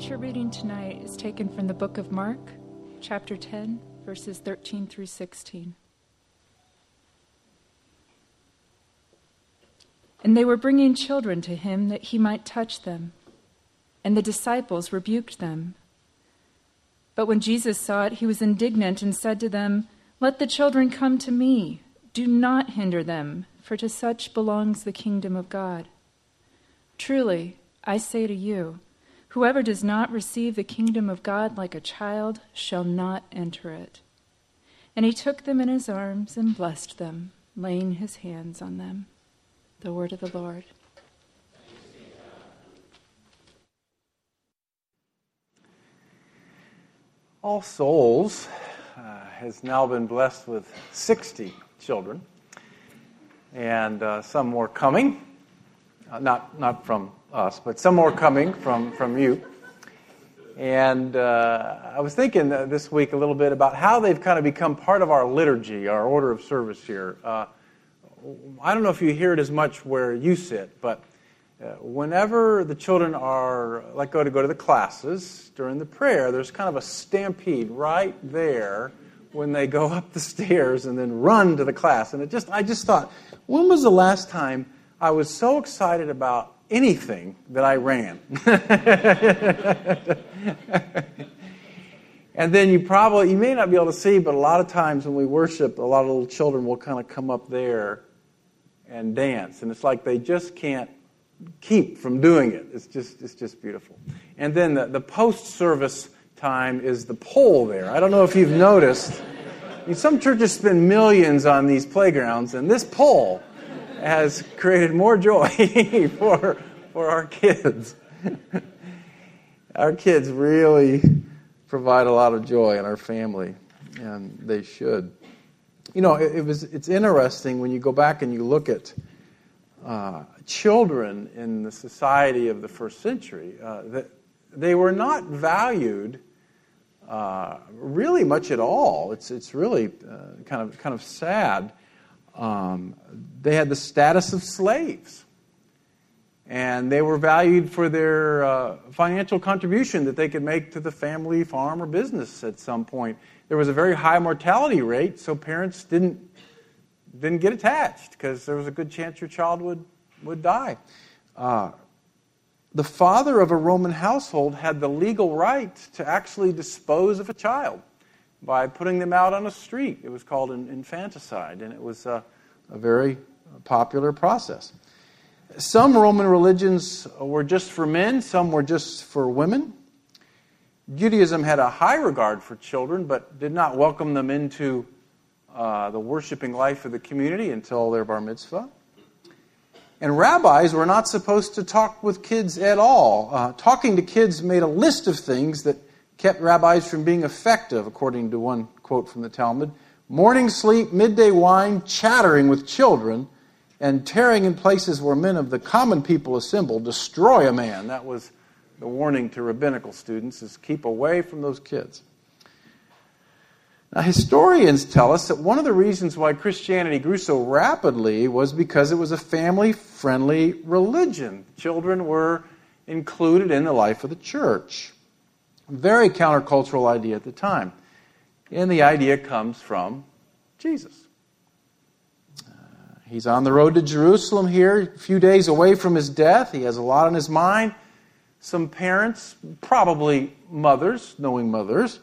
scripture reading tonight is taken from the book of Mark, chapter 10, verses 13 through 16. And they were bringing children to him that he might touch them. And the disciples rebuked them. But when Jesus saw it, he was indignant and said to them, Let the children come to me. Do not hinder them, for to such belongs the kingdom of God. Truly, I say to you, whoever does not receive the kingdom of God like a child shall not enter it. And he took them in his arms and blessed them, laying his hands on them. The word of the Lord. All Souls uh, has now been blessed with 60 children, and uh, some more coming. Uh, not, not from us, but some more coming from, from you. And uh, I was thinking this week a little bit about how they've kind of become part of our liturgy, our order of service here. Uh, I don't know if you hear it as much where you sit, but uh, whenever the children are let go to go to the classes during the prayer, there's kind of a stampede right there when they go up the stairs and then run to the class. And it just, I just thought, when was the last time I was so excited about anything that I ran? and then you probably, you may not be able to see, but a lot of times when we worship, a lot of little children will kind of come up there and dance. And it's like they just can't keep from doing it. It's just, it's just beautiful. And then the, the post service time is the pole there. I don't know if you've noticed. I mean, some churches spend millions on these playgrounds, and this pole has created more joy for, for our kids. our kids really provide a lot of joy in our family, and they should you know, it, it, was, it's interesting when you go back and you look at uh, children in the society of the first century, uh, that they were not valued uh, really much at all. It's, it's really uh, kind, of, kind of sad. Um, they had the status of slaves. And they were valued for their uh, financial contribution that they could make to the family farm or business at some point there was a very high mortality rate, so parents didn't, didn't get attached because there was a good chance your child would, would die. Uh, the father of a Roman household had the legal right to actually dispose of a child by putting them out on a street. It was called an infanticide, and it was a, a very popular process. Some Roman religions were just for men, some were just for women. Judaism had a high regard for children, but did not welcome them into uh, the worshiping life of the community until their bar mitzvah. And rabbis were not supposed to talk with kids at all. Uh, talking to kids made a list of things that kept rabbis from being effective, according to one quote from the Talmud. Morning sleep, midday wine, chattering with children, and tearing in places where men of the common people assemble destroy a man. That was the warning to rabbinical students is keep away from those kids. Now, historians tell us that one of the reasons why Christianity grew so rapidly was because it was a family friendly religion. Children were included in the life of the church. Very countercultural idea at the time. And the idea comes from Jesus. Uh, he's on the road to Jerusalem here, a few days away from his death. He has a lot on his mind some parents, probably mothers, knowing mothers,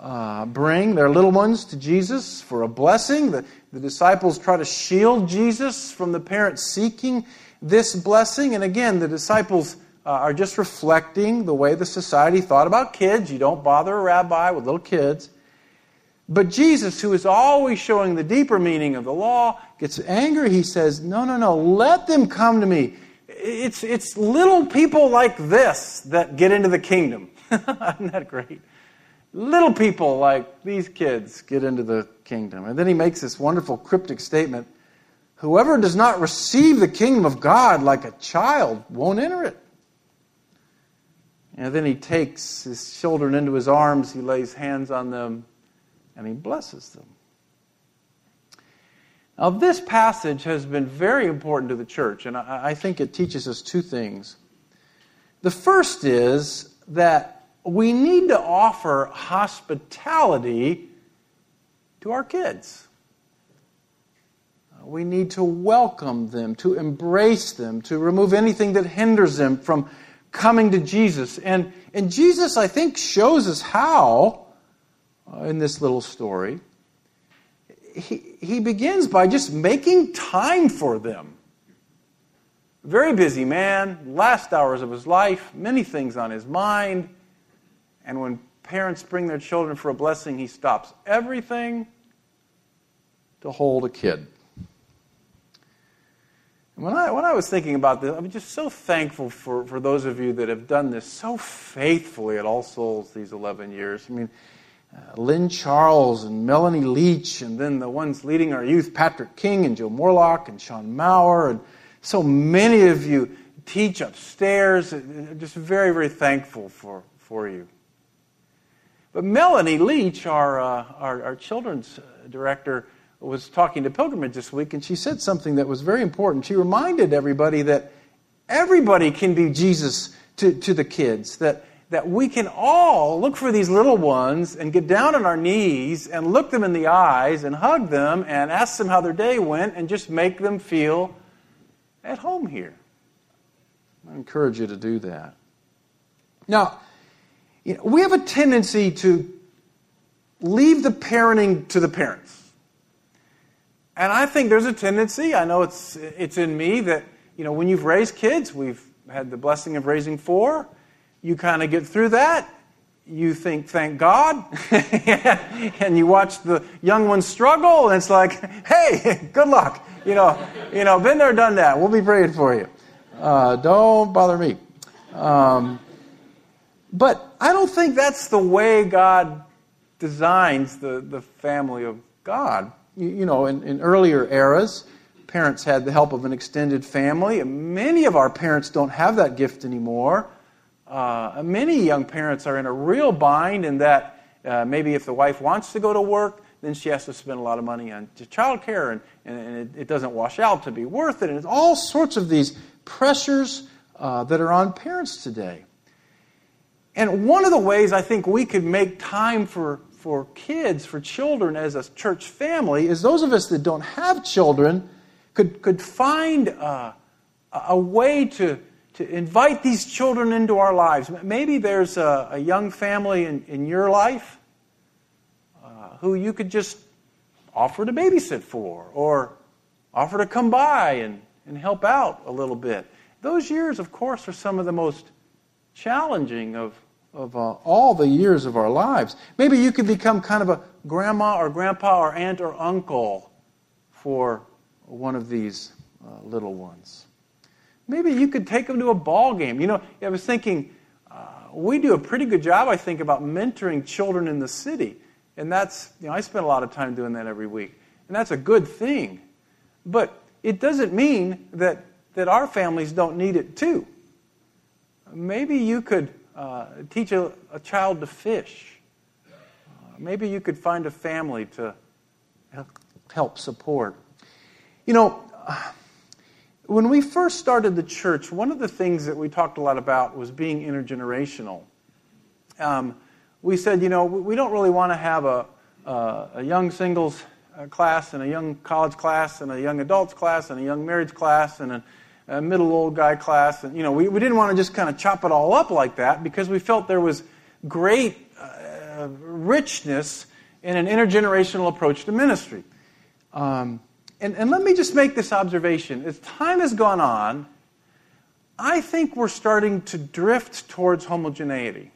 uh, bring their little ones to Jesus for a blessing. The, the disciples try to shield Jesus from the parents seeking this blessing. And again, the disciples uh, are just reflecting the way the society thought about kids. You don't bother a rabbi with little kids. But Jesus, who is always showing the deeper meaning of the law, gets angry. He says, No, no, no, let them come to me it's, it's little people like this that get into the kingdom. Isn't that great? Little people like these kids get into the kingdom. And then he makes this wonderful cryptic statement Whoever does not receive the kingdom of God like a child won't enter it. And then he takes his children into his arms, he lays hands on them, and he blesses them. Now, this passage has been very important to the church, and I think it teaches us two things. The first is that we need to offer hospitality to our kids. We need to welcome them, to embrace them, to remove anything that hinders them from coming to Jesus. And, and Jesus, I think, shows us how uh, in this little story. He, he begins by just making time for them. Very busy man, last hours of his life, many things on his mind. And when parents bring their children for a blessing, he stops everything to hold a kid. When I, when I was thinking about this, I'm just so thankful for, for those of you that have done this so faithfully at All Souls these 11 years. I mean, uh, Lynn Charles and Melanie Leach, and then the ones leading our youth, Patrick King and Joe Morlock and Sean Maurer, and so many of you teach upstairs. I'm just very, very thankful for, for you. But Melanie Leach, our, uh, our, our, children's director, was talking to Pilgrimage this week, and she said something that was very important. She reminded everybody that everybody can be Jesus to, to the kids, that, that we can all look for these little ones and get down on our knees and look them in the eyes and hug them and ask them how their day went and just make them feel at home here. I encourage you to do that. Now, you know, we have a tendency to leave the parenting to the parents. And I think there's a tendency, I know it's, it's in me, that you know, when you've raised kids, we've had the blessing of raising four, you kind of get through that. You think, thank God. and you watch the young ones struggle, and it's like, hey, good luck. You know, you know, been there, done that. We'll be praying for you. Uh, don't bother me. Um, but I don't think that's the way God designs the, the family of God. You, know, in, in earlier eras, parents had the help of an extended family. Many of our parents don't have that gift anymore. Uh, many young parents are in a real bind in that uh, maybe if the wife wants to go to work, then she has to spend a lot of money on child care, and, and, and it, it, doesn't wash out to be worth it. And it's all sorts of these pressures uh, that are on parents today. And one of the ways I think we could make time for, for kids, for children as a church family, is those of us that don't have children could, could find a, a way to, to invite these children into our lives. Maybe there's a, a young family in, in your life uh, who you could just offer to babysit for or offer to come by and, and help out a little bit. Those years, of course, are some of the most challenging of, of uh, all the years of our lives. Maybe you could become kind of a grandma or grandpa or aunt or uncle for one of these uh, little ones. Maybe you could take them to a ball game. You know, I was thinking, uh, we do a pretty good job, I think, about mentoring children in the city. And that's, you know, I spend a lot of time doing that every week. And that's a good thing. But it doesn't mean that, that our families don't need it too. Maybe you could uh, teach a, a, child to fish. Uh, maybe you could find a family to help support. You know, when we first started the church, one of the things that we talked a lot about was being intergenerational. Um, we said, you know, we don't really want to have a, uh, a young singles uh, class and a young college class and a young adults class and a young marriage class and a, middle old guy class. And, you know, we, we didn't want to just kind of chop it all up like that because we felt there was great uh, richness in an intergenerational approach to ministry. Um, and, and let me just make this observation. As time has gone on, I think we're starting to drift towards homogeneity.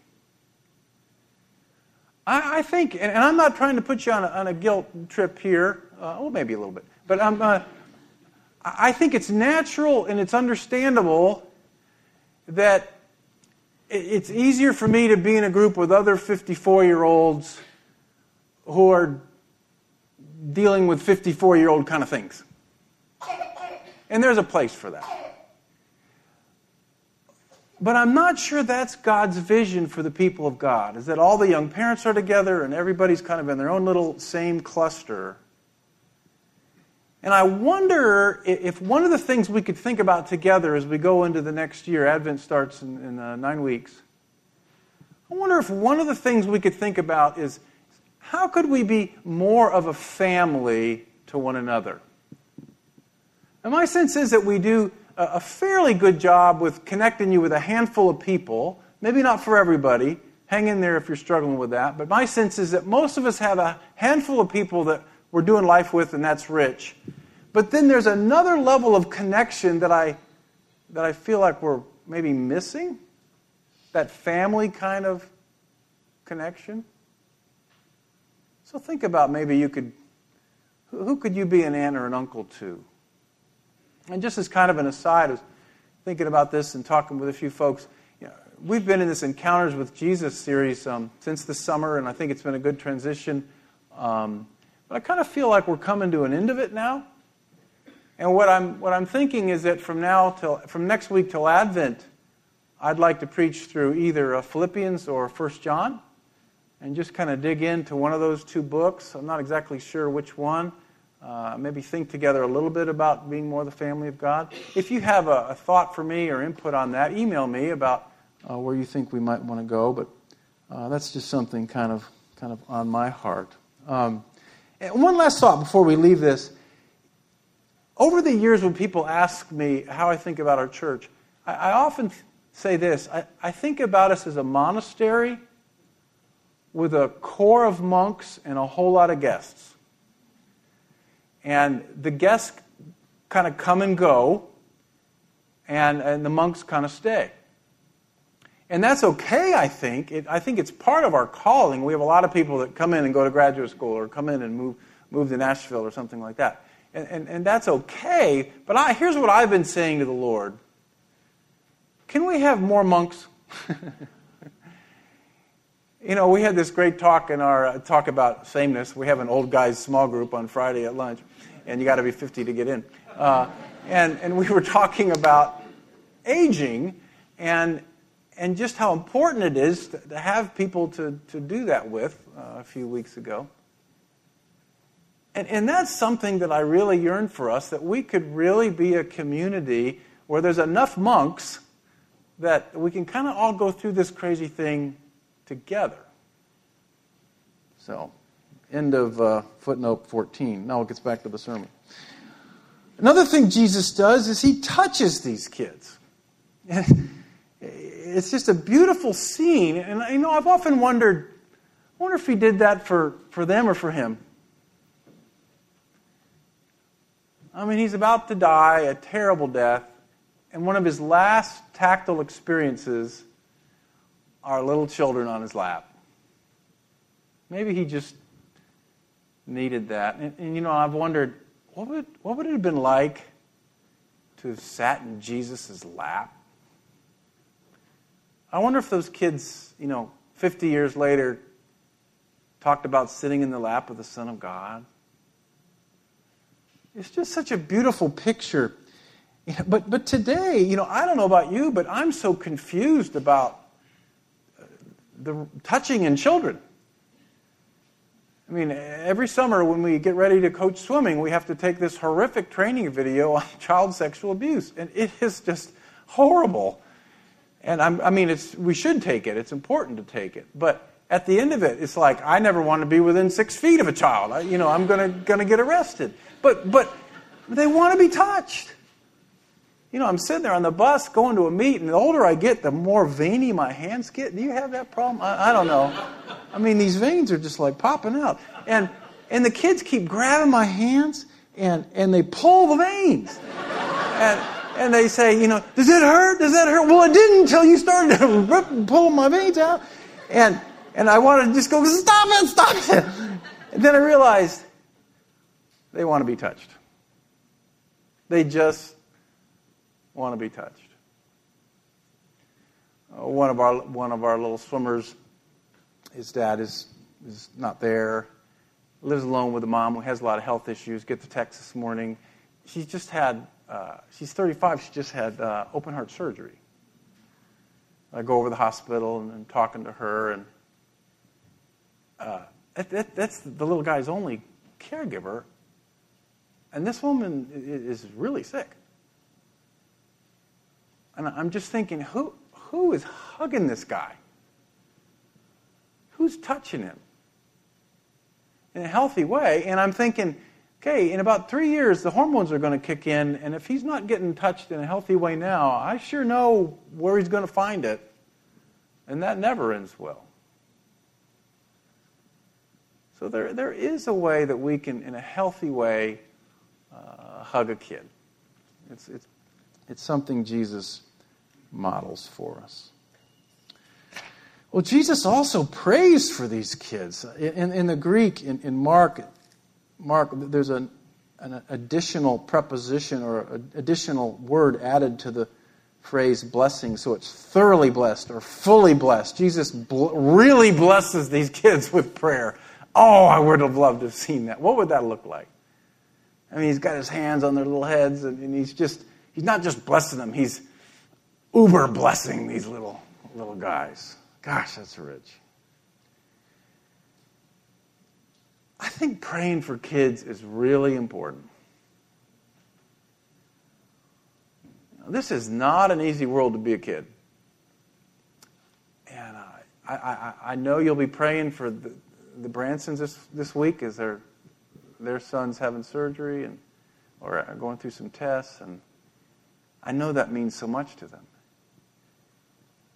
I, I think, and, and, I'm not trying to put you on a, on a guilt trip here, uh, well, maybe a little bit, but I'm, uh, I think it's natural and it's understandable that it's easier for me to be in a group with other 54 year olds who are dealing with 54 year old kind of things. And there's a place for that. But I'm not sure that's God's vision for the people of God, is that all the young parents are together and everybody's kind of in their own little same cluster. And I wonder if one of the things we could think about together as we go into the next year, Advent starts in, in uh, nine weeks. I wonder if one of the things we could think about is how could we be more of a family to one another? And my sense is that we do a fairly good job with connecting you with a handful of people, maybe not for everybody. Hang in there if you're struggling with that. But my sense is that most of us have a handful of people that we're doing life with, and that's rich. But then there's another level of connection that I, that I feel like we're maybe missing that family kind of connection. So think about maybe you could, who could you be an aunt or an uncle to? And just as kind of an aside, I was thinking about this and talking with a few folks. You know, we've been in this Encounters with Jesus series um, since the summer, and I think it's been a good transition. Um, but I kind of feel like we're coming to an end of it now. And what I'm, what I'm thinking is that from now till, from next week till Advent, I'd like to preach through either Philippians or 1 John and just kind of dig into one of those two books. I'm not exactly sure which one. Uh, maybe think together a little bit about being more the family of God. If you have a, a thought for me or input on that, email me about uh, where you think we might want to go. But uh, that's just something kind of kind of on my heart. Um, and one last thought before we leave this. Over the years, when people ask me how I think about our church, I, I often say this I, I think about us as a monastery with a core of monks and a whole lot of guests. And the guests kind of come and go, and, and the monks kind of stay. And that's okay, I think. It, I think it's part of our calling. We have a lot of people that come in and go to graduate school or come in and move, move to Nashville or something like that. And, and, and that's okay. But I, here's what I've been saying to the Lord Can we have more monks? you know, we had this great talk in our uh, talk about sameness. We have an old guys small group on Friday at lunch, and you got to be 50 to get in. Uh, and, and we were talking about aging and and just how important it is to, to have people to, to do that with uh, a few weeks ago. And, and that's something that I really yearn for us that we could really be a community where there's enough monks that we can kind of all go through this crazy thing together. So, end of uh, footnote 14. Now it gets back to the sermon. Another thing Jesus does is he touches these kids. it's just a beautiful scene. And you know, I've often wondered, I wonder if he did that for, for them or for him. I mean, he's about to die a terrible death, and one of his last tactile experiences are little children on his lap. Maybe he just needed that. And, and you know, I've wondered, what would, what would it have been like to have sat in Jesus' lap? I wonder if those kids, you know, 50 years later, talked about sitting in the lap of the Son of God. It's just such a beautiful picture. But, but today, you know, I don't know about you, but I'm so confused about uh, the touching in children. I mean, every summer when we get ready to coach swimming, we have to take this horrific training video on child sexual abuse. And it is just horrible. And I'm, i mean, it's, we should take it. It's important to take it. But at the end of it, it's like, I never want to be within six feet of a child. I, you know, I'm going to get arrested. But, but they want to be touched. You know, I'm sitting there on the bus going to a meet, and the older I get, the more veiny my hands get. Do you have that problem? I, I don't know. I mean, these veins are just like popping out. And, and the kids keep grabbing my hands, and, and they pull the veins. And, and they say, you know, does it hurt? Does that hurt? Well, it didn't until you started to rip, pull my veins out. And, and I wanted to just go, stop it, stop it. And then I realized they want to be touched. They just want to be touched. Uh, one, of our, one of our little swimmers, his dad is, is not there, lives alone with a mom who has a lot of health issues. Get the text this morning. She's just had uh, she's 35. She just had uh, open heart surgery. I go over to the hospital and, and talking to her, and uh, that, that, that's the little guy's only caregiver. And this woman is really sick. And I'm just thinking, who, who is hugging this guy? who's touching him? In a healthy way. And I'm thinking, okay, in about three years, the hormones are going to kick in, and if he's not getting touched in a healthy way now, I sure know where he's going to find it. And that never ends well. So there, there is a way that we can, in a healthy way, uh, hug a kid. It's, it's, it's something Jesus models for us. Well, Jesus also prays for these kids. In, in the Greek, in, in Mark, Mark, there's an, an additional preposition or an additional word added to the phrase blessing, so it's thoroughly blessed or fully blessed. Jesus bl- really blesses these kids with prayer. Oh, I would have loved to have seen that. What would that look like? I mean, he's got his hands on their little heads, and, and he's just, he's not just blessing them, he's uber blessing these little, little guys. Gosh, that's rich. I think praying for kids is really important. This is not an easy world to be a kid. And uh, I, I, I know you'll be praying for the, the Bransons this, this week as their, their son's having surgery and, or going through some tests. And I know that means so much to them.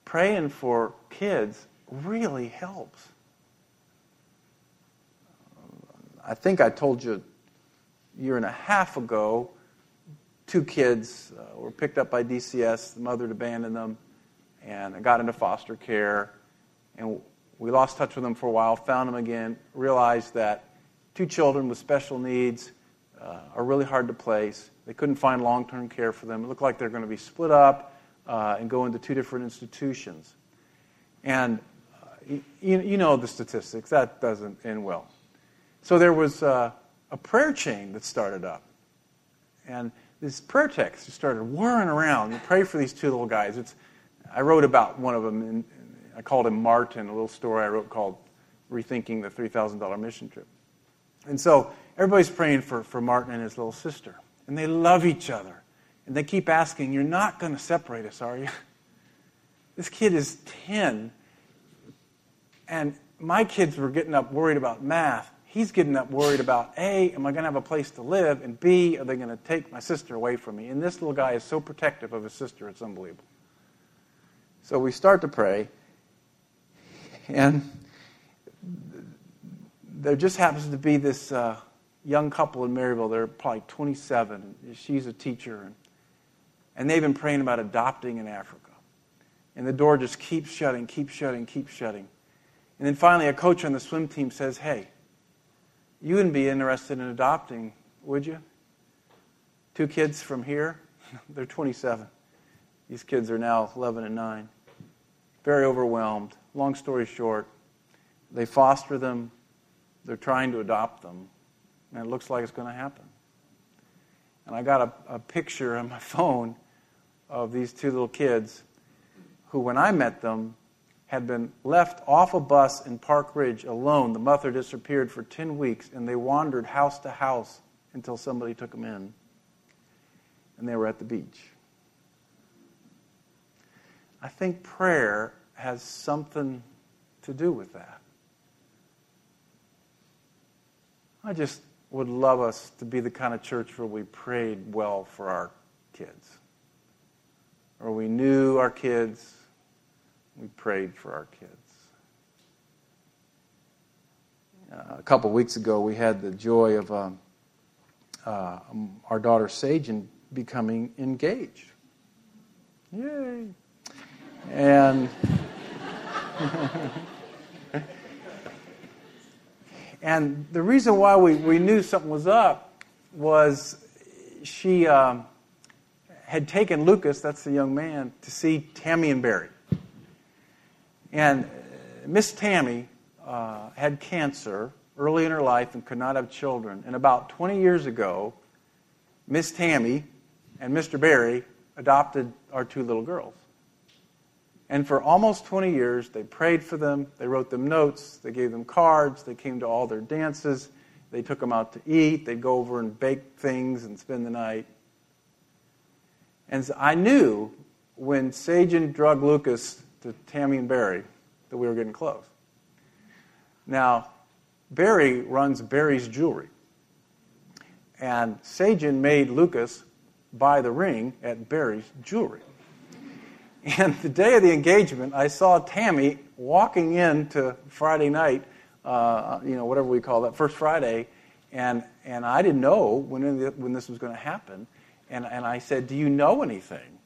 Praying for kids really helps. I think I told you a year and a half ago, two kids uh, were picked up by DCS. The mother had abandoned them and got into foster care. And we lost touch with them for a while, found them again, realized that two children with special needs uh, are really hard to place. They couldn't find long term care for them. It looked like they're going to be split up uh, and go into two different institutions. And uh, you, you, know the statistics, that doesn't end well. So there was uh, a prayer chain that started up. And this prayer text just started whirring around. You pray for these two little guys. It's, I wrote about one of them. In, I called him Martin, a little story I wrote called Rethinking the $3,000 Mission Trip. And so everybody's praying for, for Martin and his little sister. And they love each other. And they keep asking, You're not going to separate us, are you? This kid is 10. And my kids were getting up worried about math he's getting up worried about A, am I going to have a place to live? And B, are they going to take my sister away from me? And this little guy is so protective of his sister, it's unbelievable. So we start to pray, and there just happens to be this uh, young couple in Maryville. They're probably 27. She's a teacher, and, and they've been praying about adopting in Africa. And the door just keeps shutting, keeps shutting, keeps shutting. And then finally, a coach on the swim team says, Hey, you wouldn't be interested in adopting, would you? Two kids from here, they're 27. These kids are now 11 and 9. Very overwhelmed. Long story short, they foster them, they're trying to adopt them, and it looks like it's going to happen. And I got a, a picture on my phone of these two little kids who, when I met them, had been left off a bus in Park Ridge alone. The mother disappeared for 10 weeks, and they wandered house to house until somebody took them in. And they were at the beach. I think prayer has something to do with that. I just would love us to be the kind of church where we prayed well for our kids, or we knew our kids we prayed for our kids. Uh, a couple weeks ago, we had the joy of um, uh, our daughter Sagen becoming engaged. Yay! And and the reason why we, we knew something was up was she um, had taken Lucas, that's the young man, to see Tammy and Barry. And Miss Tammy uh, had cancer early in her life and could not have children. And about 20 years ago, Miss Tammy and Mr. Barry adopted our two little girls. And for almost 20 years, they prayed for them, they wrote them notes, they gave them cards, they came to all their dances, they took them out to eat, they'd go over and bake things and spend the night. And so I knew when Sagen drug Lucas to Tammy and Barry that we were getting close. Now, Barry runs Barry's Jewelry. And Sagen made Lucas buy the ring at Barry's Jewelry. And the day of the engagement, I saw Tammy walking into Friday night, uh, you know, whatever we call that, First Friday, and, and I didn't know when, when this was going to happen. And, and I said, Do you know anything?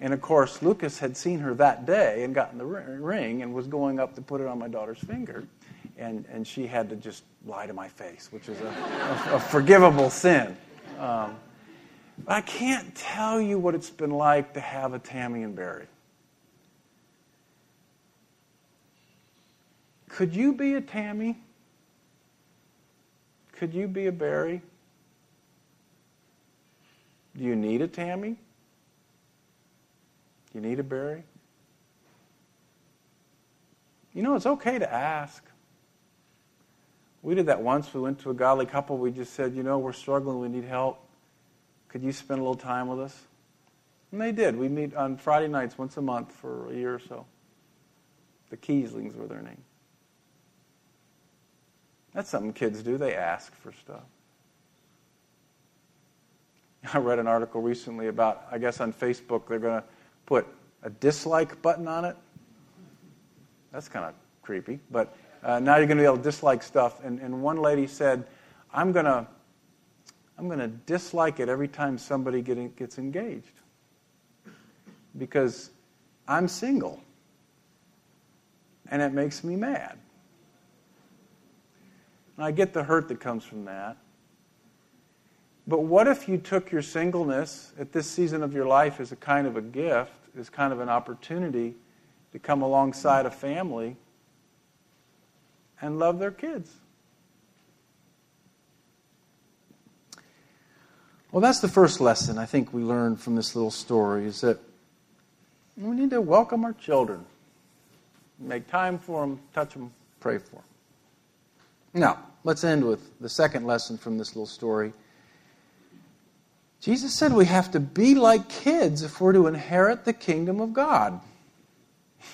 And of course, Lucas had seen her that day and gotten the ring and was going up to put it on my daughter's finger. And, and she had to just lie to my face, which is a, a, a forgivable sin. Um, I can't tell you what it's been like to have a Tammy and Barry. Could you be a Tammy? Could you be a Barry? Do you need a Tammy? Do you need a Barry? You know, it's okay to ask. We did that once. We went to a godly couple. We just said, you know, we're struggling. We need help. Could you spend a little time with us? And they did. We meet on Friday nights once a month for a year or so. The Kieslings were their name. That's something kids do. They ask for stuff. I read an article recently about, I guess on Facebook, they're going to put a dislike button on it. That's kind of creepy. But uh, now you're going to be able to dislike stuff. And, and one lady said, I'm going to I'm going to dislike it every time somebody get, gets engaged because I'm single and it makes me mad. And I get the hurt that comes from that. But what if you took your singleness at this season of your life as a kind of a gift, as kind of an opportunity to come alongside a family and love their kids? Well, that's the first lesson I think we learned from this little story is that we need to welcome our children, make time for them, touch them, pray for them. Now, let's end with the second lesson from this little story. Jesus said we have to be like kids if we're to inherit the kingdom of God.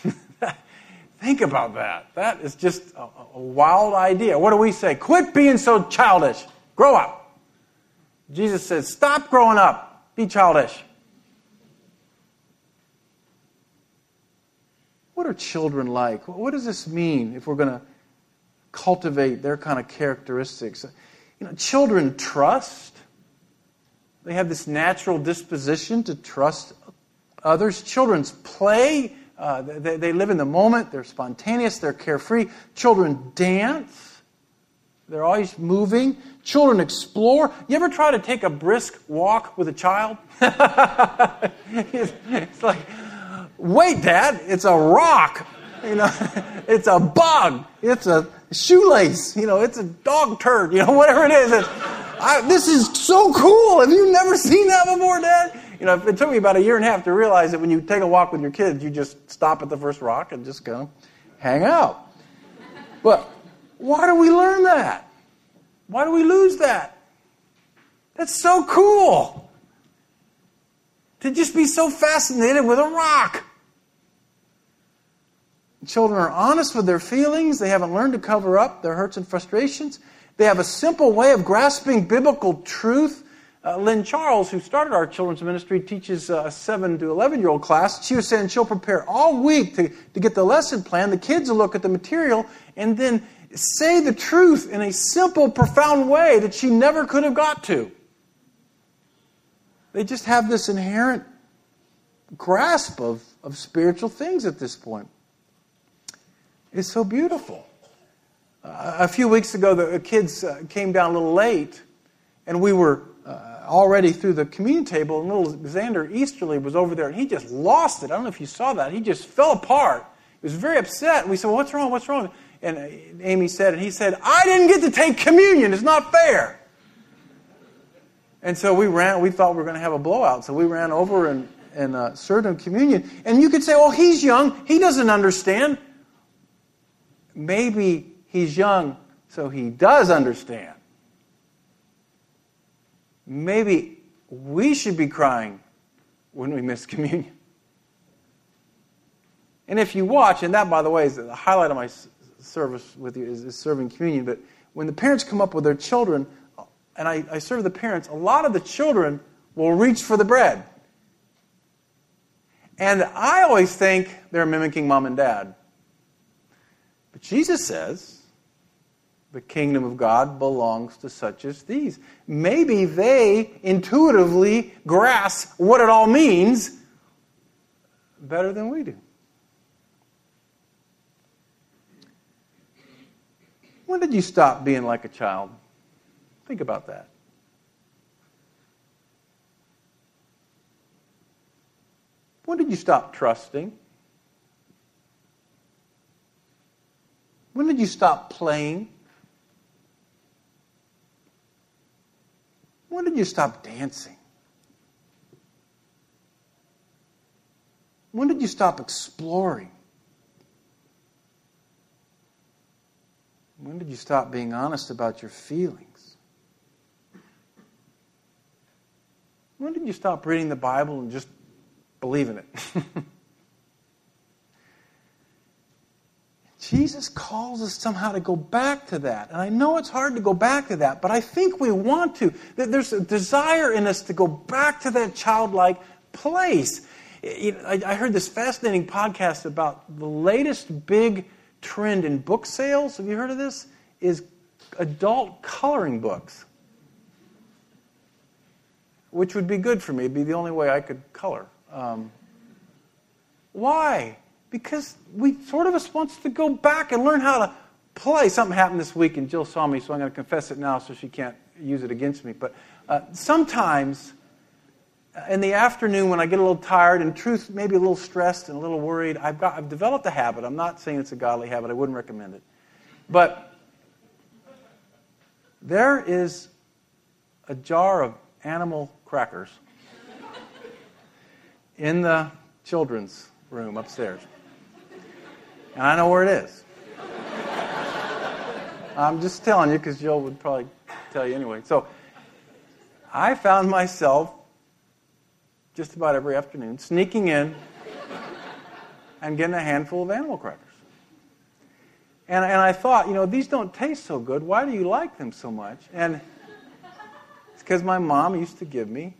Think about that. That is just a, a wild idea. What do we say? Quit being so childish. Grow up. Jesus says, Stop growing up, be childish. What are children like? What does this mean if we're going to cultivate their kind of characteristics? You know, children trust. They have this natural disposition to trust others. Children's play. Uh, they, they live in the moment. They're spontaneous. They're carefree. Children dance. They're always moving. Children explore. You ever try to take a brisk walk with a child? it's like, wait, Dad, it's a rock. You know, it's a bug. It's a shoelace. You know, it's a dog turd. You know, whatever it is. I, this is so cool. Have you never seen that before, Dad? You know, it took me about a year and a half to realize that when you take a walk with your kids, you just stop at the first rock and just go hang out. But why do we learn that? Why do we lose that? That's so cool. To just be so fascinated with a rock. Children are honest with their feelings. They haven't learned to cover up their hurts and frustrations. They have a simple way of grasping biblical truth. Uh, Lynn Charles, who started our children's ministry, teaches a 7 to 11 year old class. She was saying she'll prepare all week to, to get the lesson plan. The kids will look at the material, and then say the truth in a simple, profound way that she never could have got to. They just have this inherent grasp of, of spiritual things at this point. It's so beautiful. Uh, a few weeks ago, the kids uh, came down a little late, and we were uh, already through the communion table, and little Xander Easterly was over there, and he just lost it. I don't know if you saw that. He just fell apart. He was very upset. We said, well, What's wrong? What's wrong? And Amy said, and he said, I didn't get to take communion. It's not fair. And so we ran, we thought we were going to have a blowout. So we ran over and, and uh, served him communion. And you could say, well, he's young. He doesn't understand. Maybe he's young, so he does understand. Maybe we should be crying when we miss communion. And if you watch, and that, by the way, is the highlight of my service with you is, is serving communion, but when the parents come up with their children, and I, I serve the parents, a lot of the children will reach for the bread. And I always think they're mimicking mom and dad. But Jesus says the kingdom of God belongs to such as these. Maybe they intuitively grasp what it all means better than we do. When did you stop being like a child? Think about that. When did you stop trusting? When did you stop playing? When did you stop dancing? When did you stop exploring? When did you stop being honest about your feelings? When did you stop reading the Bible and just believing it? Jesus calls us somehow to go back to that. And I know it's hard to go back to that, but I think we want to. There's a desire in us to go back to that childlike place. I heard this fascinating podcast about the latest big trend in book sales. Have you heard of this? Is adult coloring books, which would be good for me. It'd be the only way I could color. Um, why? Because we sort of us wants to go back and learn how to play. Something happened this week, and Jill saw me, so I'm going to confess it now, so she can't use it against me. But uh, sometimes in the afternoon when I get a little tired and truth maybe a little stressed and a little worried, I've got I've developed a habit. I'm not saying it's a godly habit. I wouldn't recommend it. But there is a jar of animal crackers in the children's room upstairs. And I know where it is. I'm just telling you because Jill would probably tell you anyway. So I found myself just about every afternoon, sneaking in and getting a handful of animal crackers. And, and I thought, you know, these don't taste so good. Why do you like them so much? And it's because my mom used to give me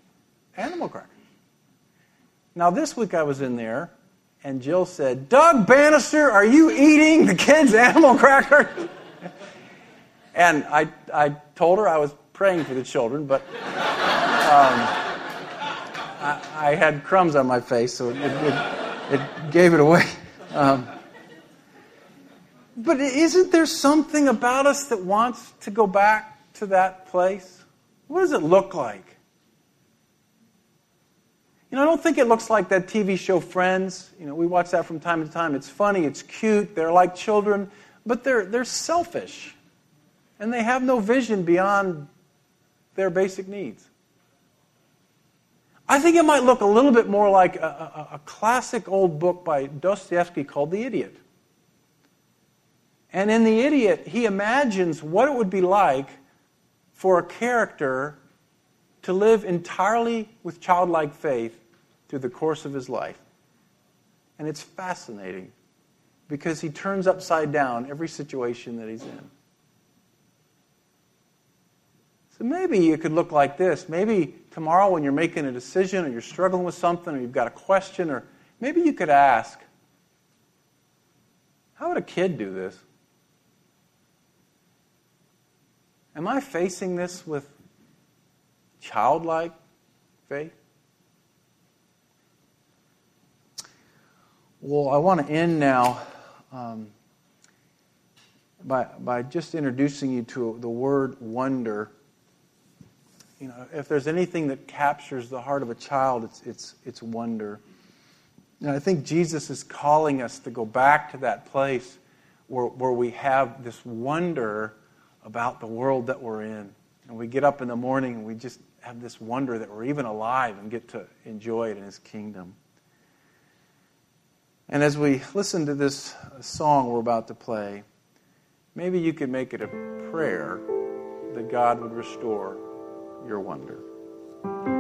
animal crackers. Now, this week I was in there, and Jill said, Doug Bannister, are you eating the kids' animal crackers? and I, I told her I was praying for the children, but. Um, I, had crumbs on my face, so it, it, it gave it away. Um, but isn't there something about us that wants to go back to that place? What does it look like? You know, I don't think it looks like that TV show Friends. You know, we watch that from time to time. It's funny, it's cute, they're like children, but they're, they're selfish. And they have no vision beyond their basic needs. I think it might look a little bit more like a, a, a classic old book by Dostoevsky called The Idiot. And in The Idiot, he imagines what it would be like for a character to live entirely with childlike faith through the course of his life. And it's fascinating because he turns upside down every situation that he's in. So maybe it could look like this. Maybe tomorrow when you're making a decision or you're struggling with something or you've got a question, or maybe you could ask, How would a kid do this? Am I facing this with childlike faith? Well, I want to end now um, by, by just introducing you to the word wonder you know, if there's anything that captures the heart of a child, it's, it's, it's wonder. And I think Jesus is calling us to go back to that place where, where we have this wonder about the world that we're in. And we get up in the morning and we just have this wonder that we're even alive and get to enjoy it in His kingdom. And as we listen to this song we're about to play, maybe you could make it a prayer that God would restore your wonder.